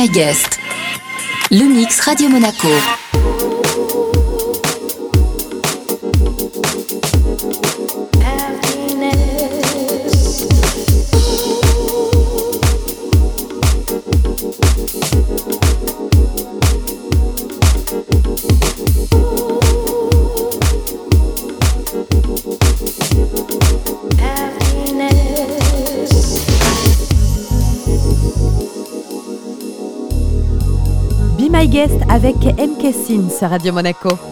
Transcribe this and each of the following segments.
My Guest. Le mix Radio Monaco. avec MK Sin sur Radio Monaco.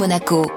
Monaco.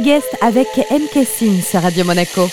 Guest avec MK Sin sur Radio Monaco.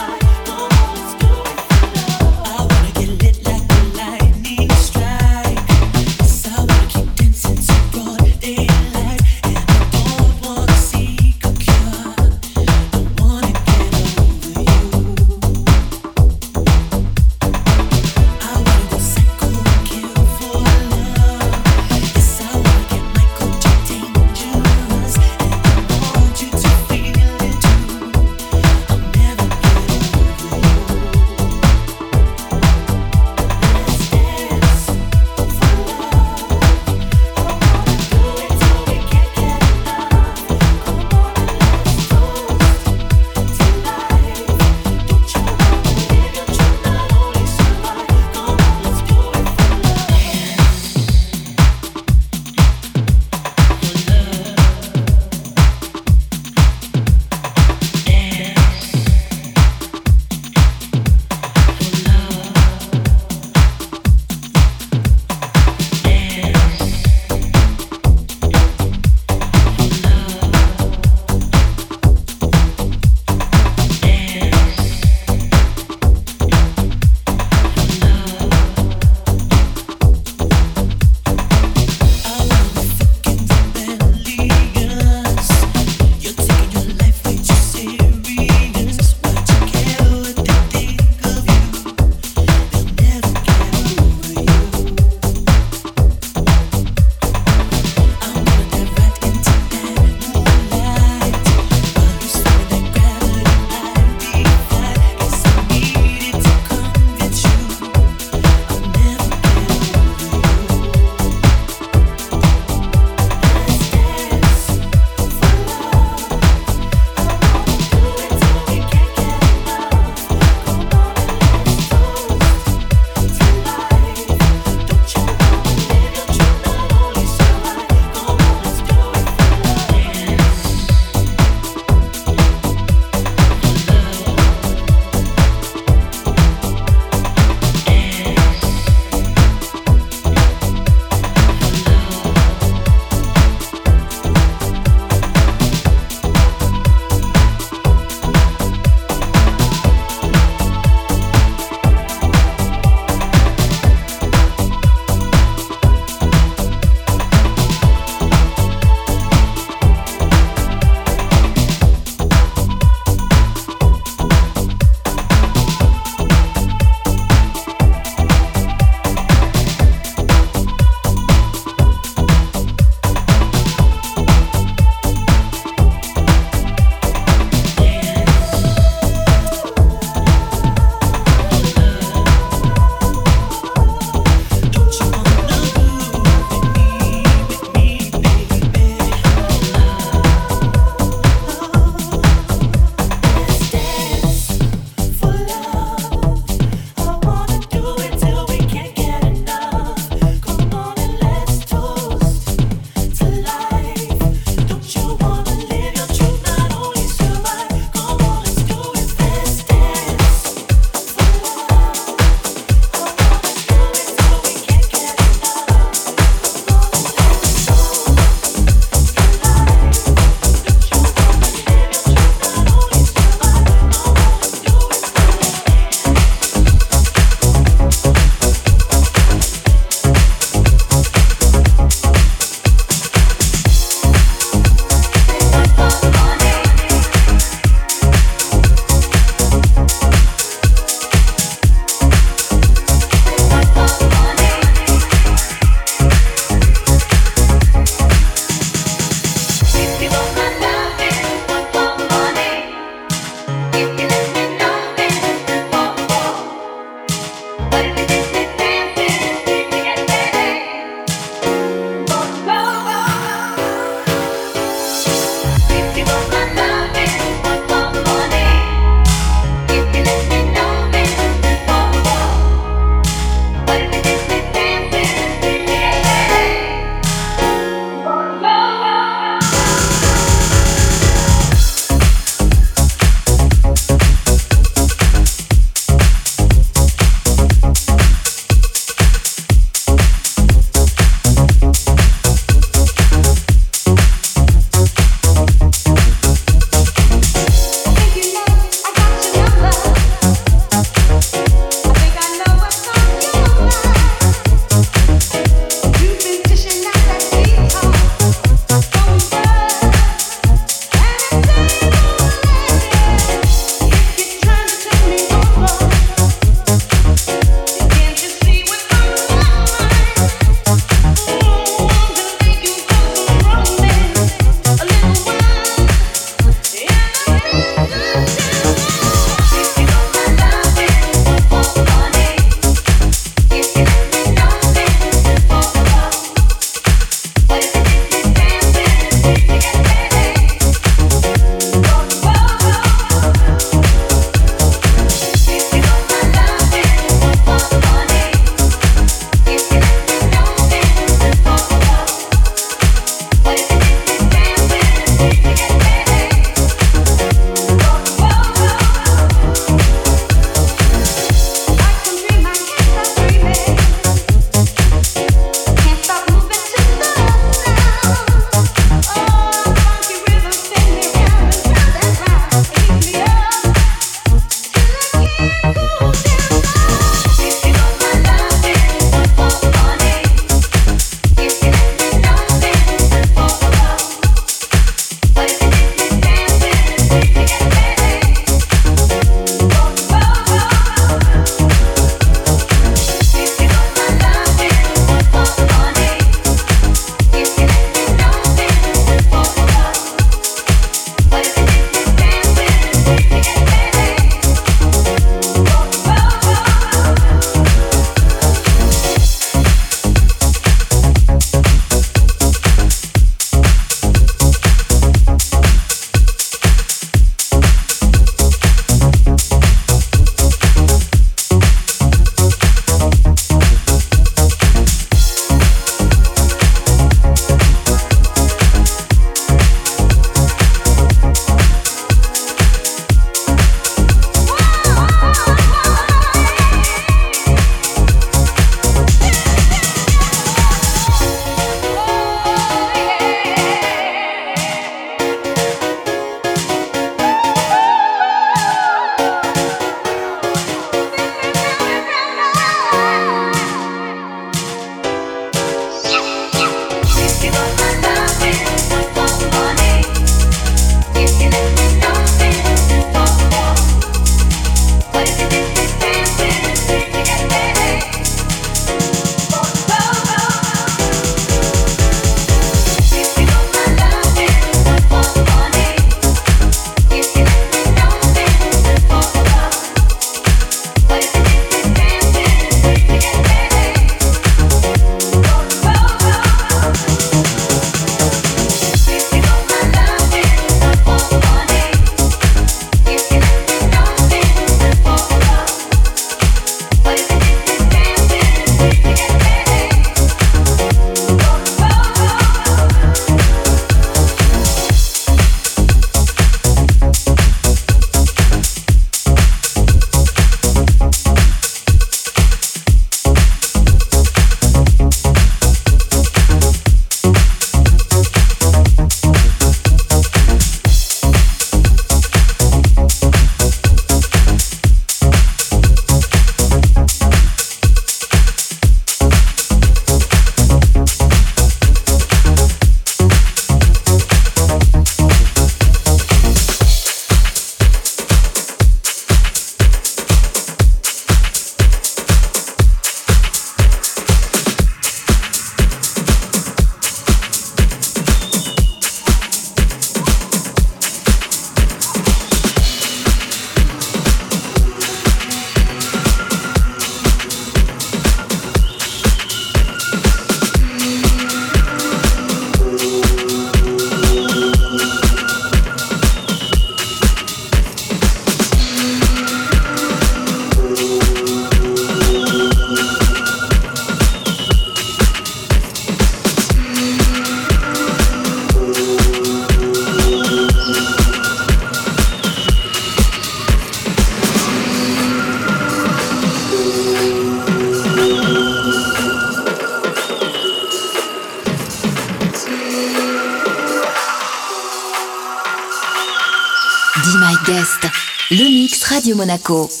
Monaco.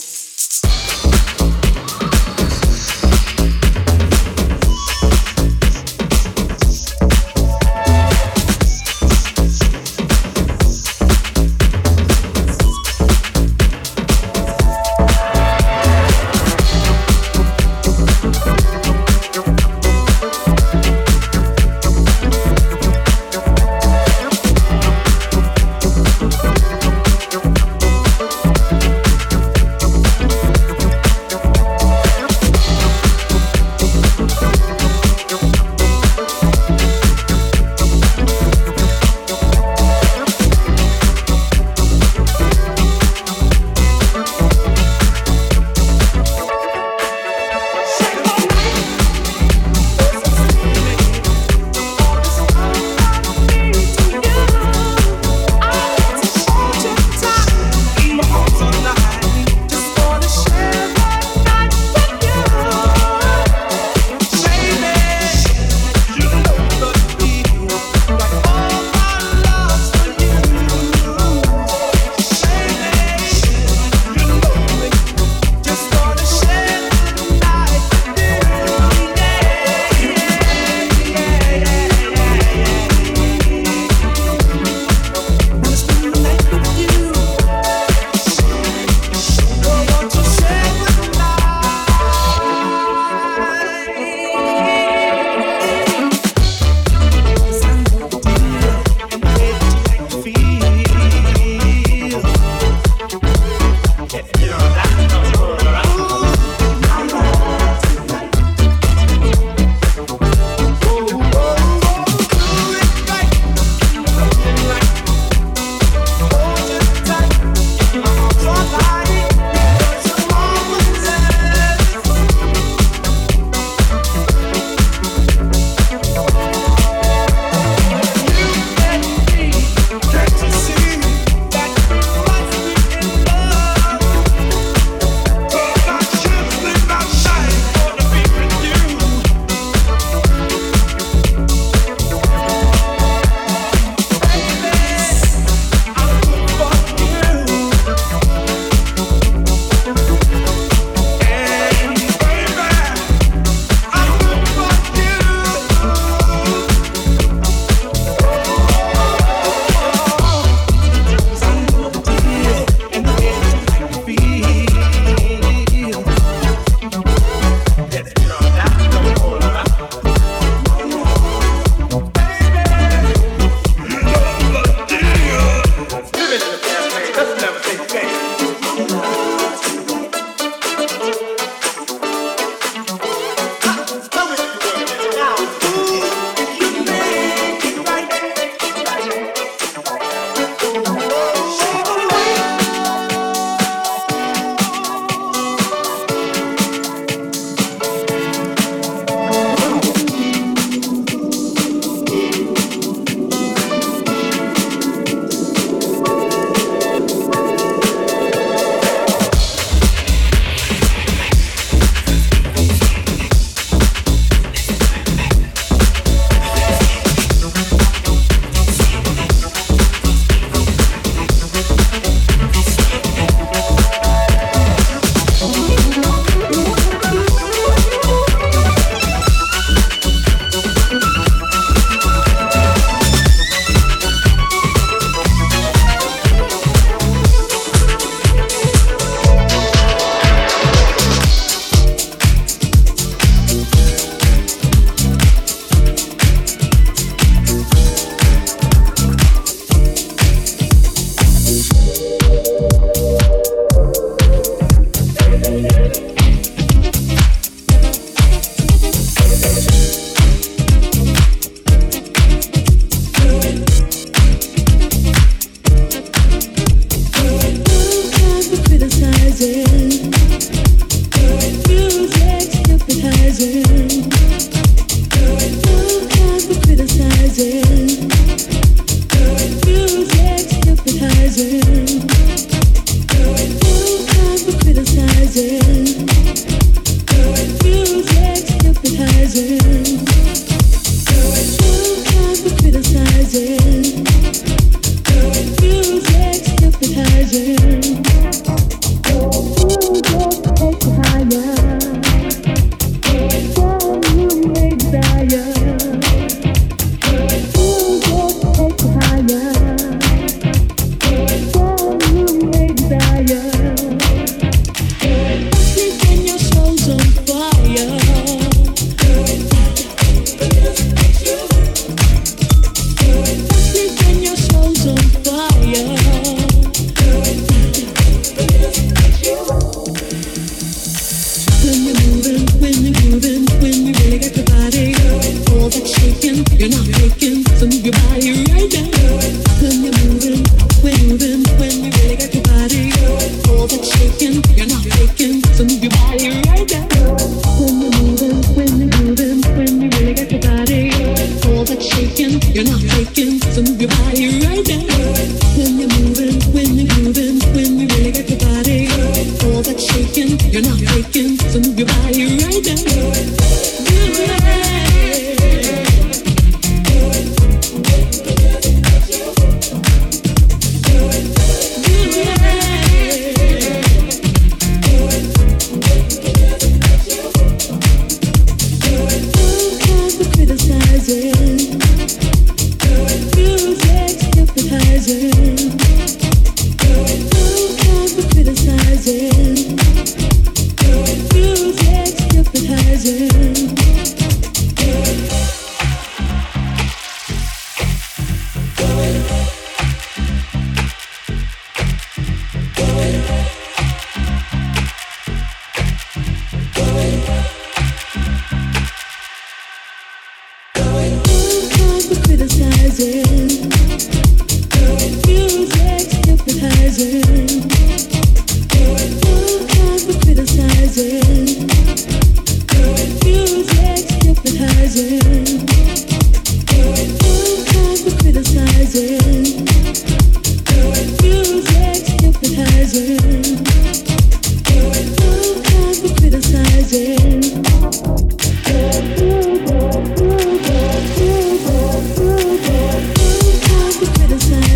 criticizing.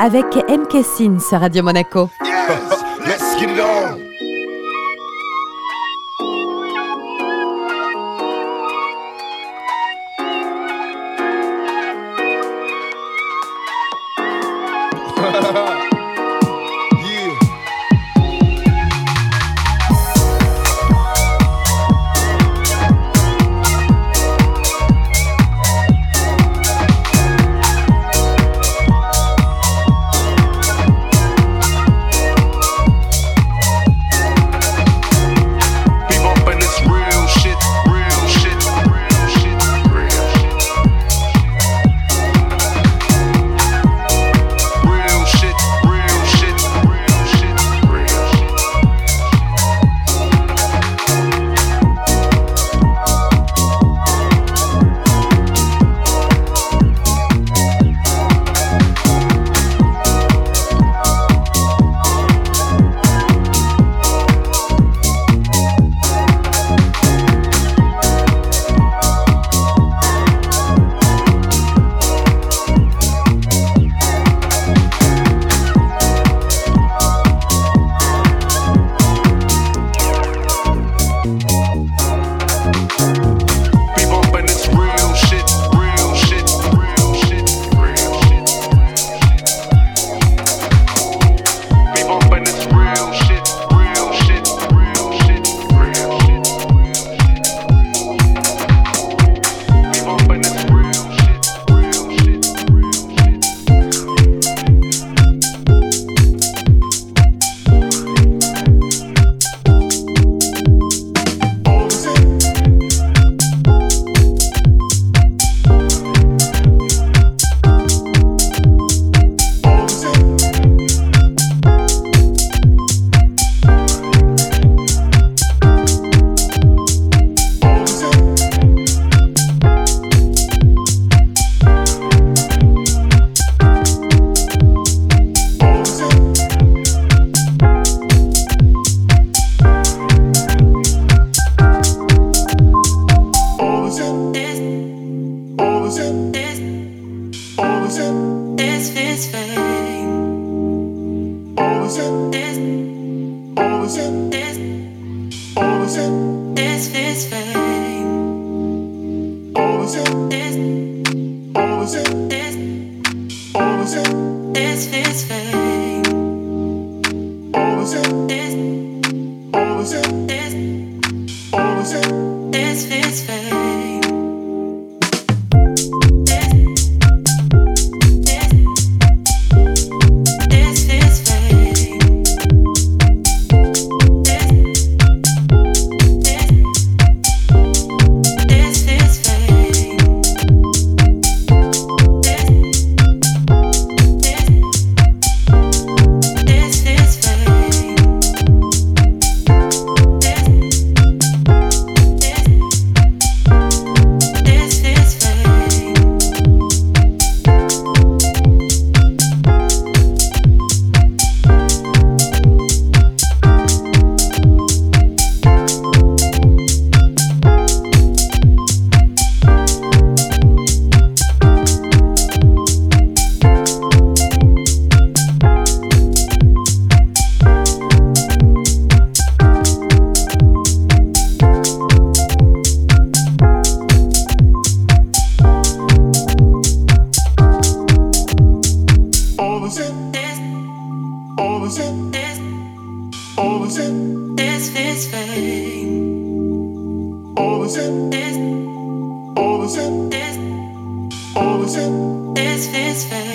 avec MK sur Radio Monaco. All is same.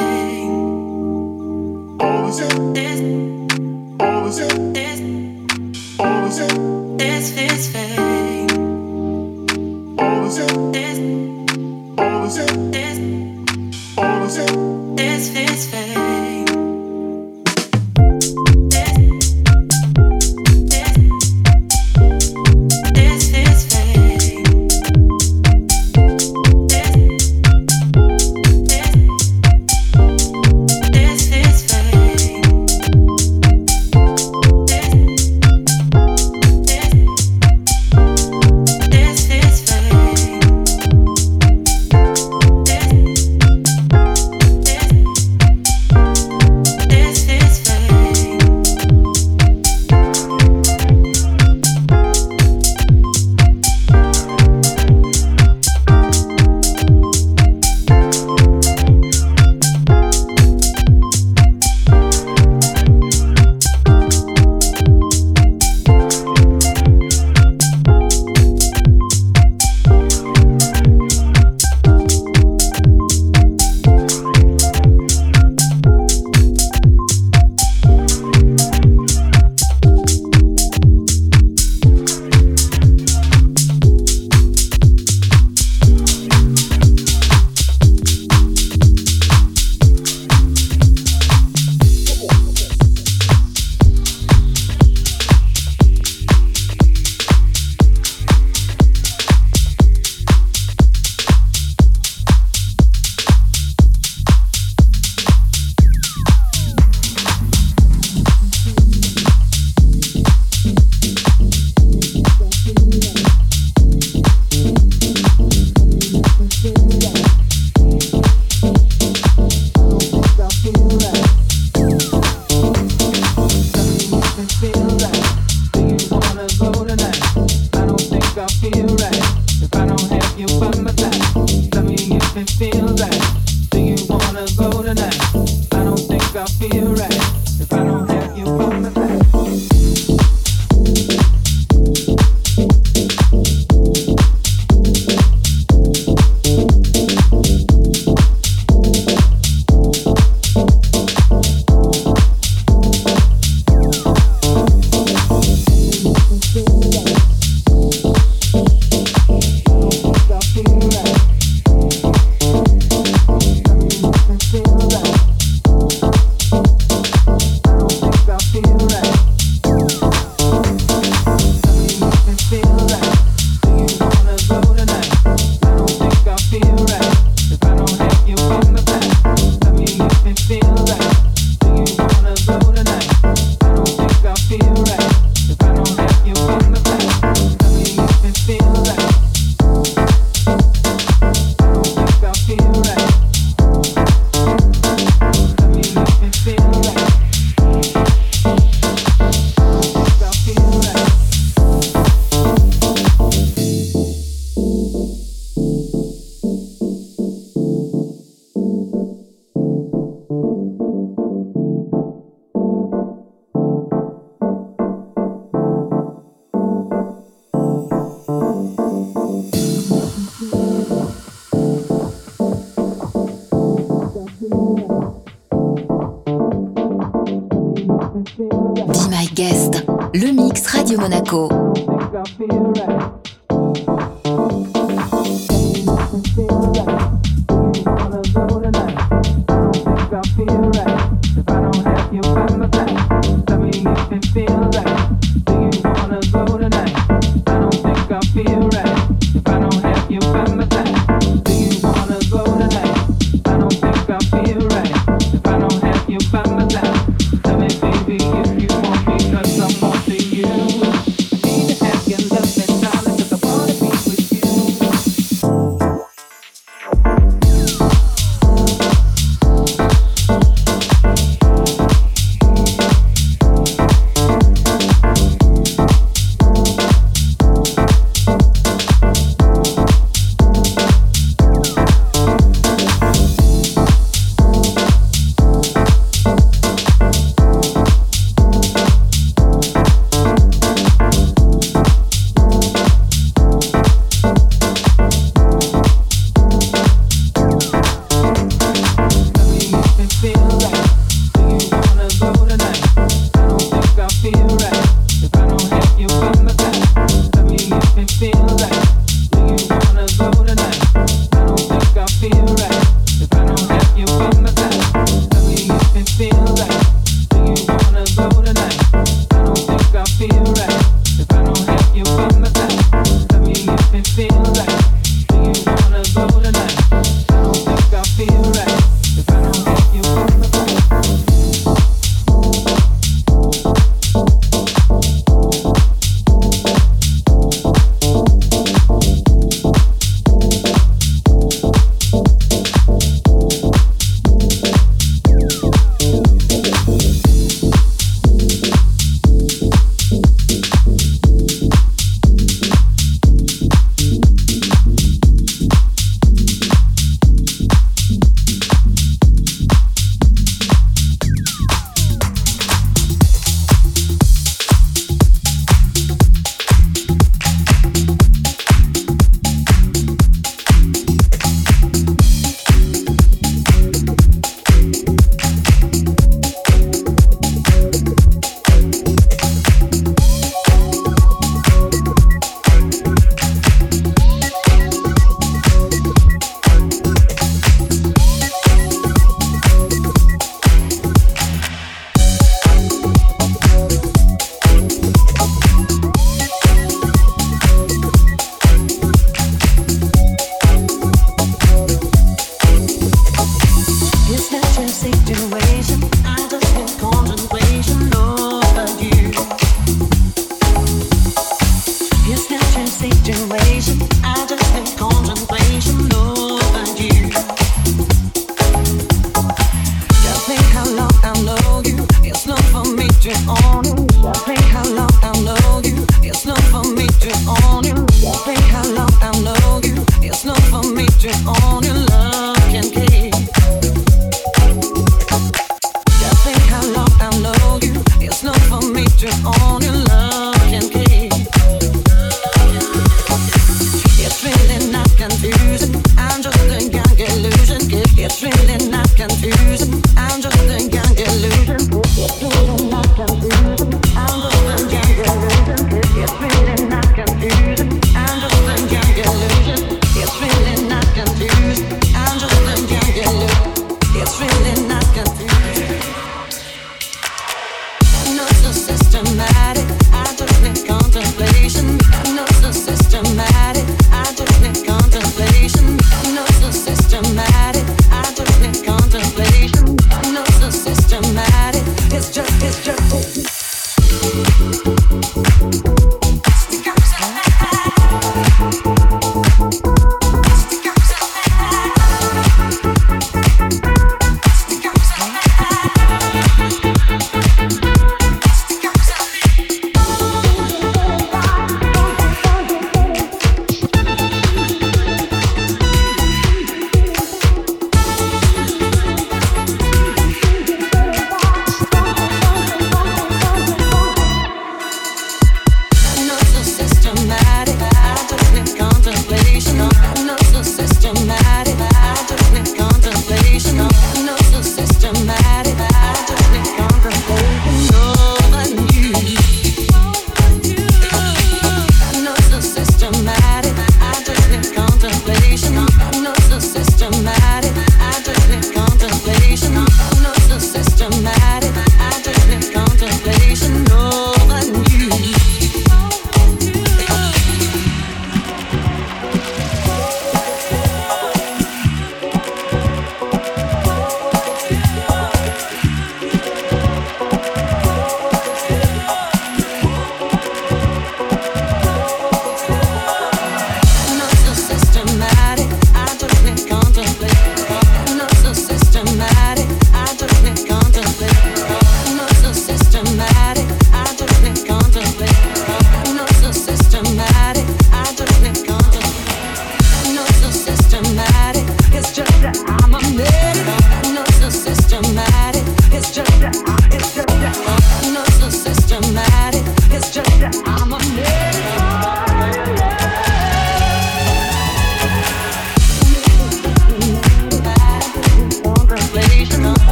Monaco.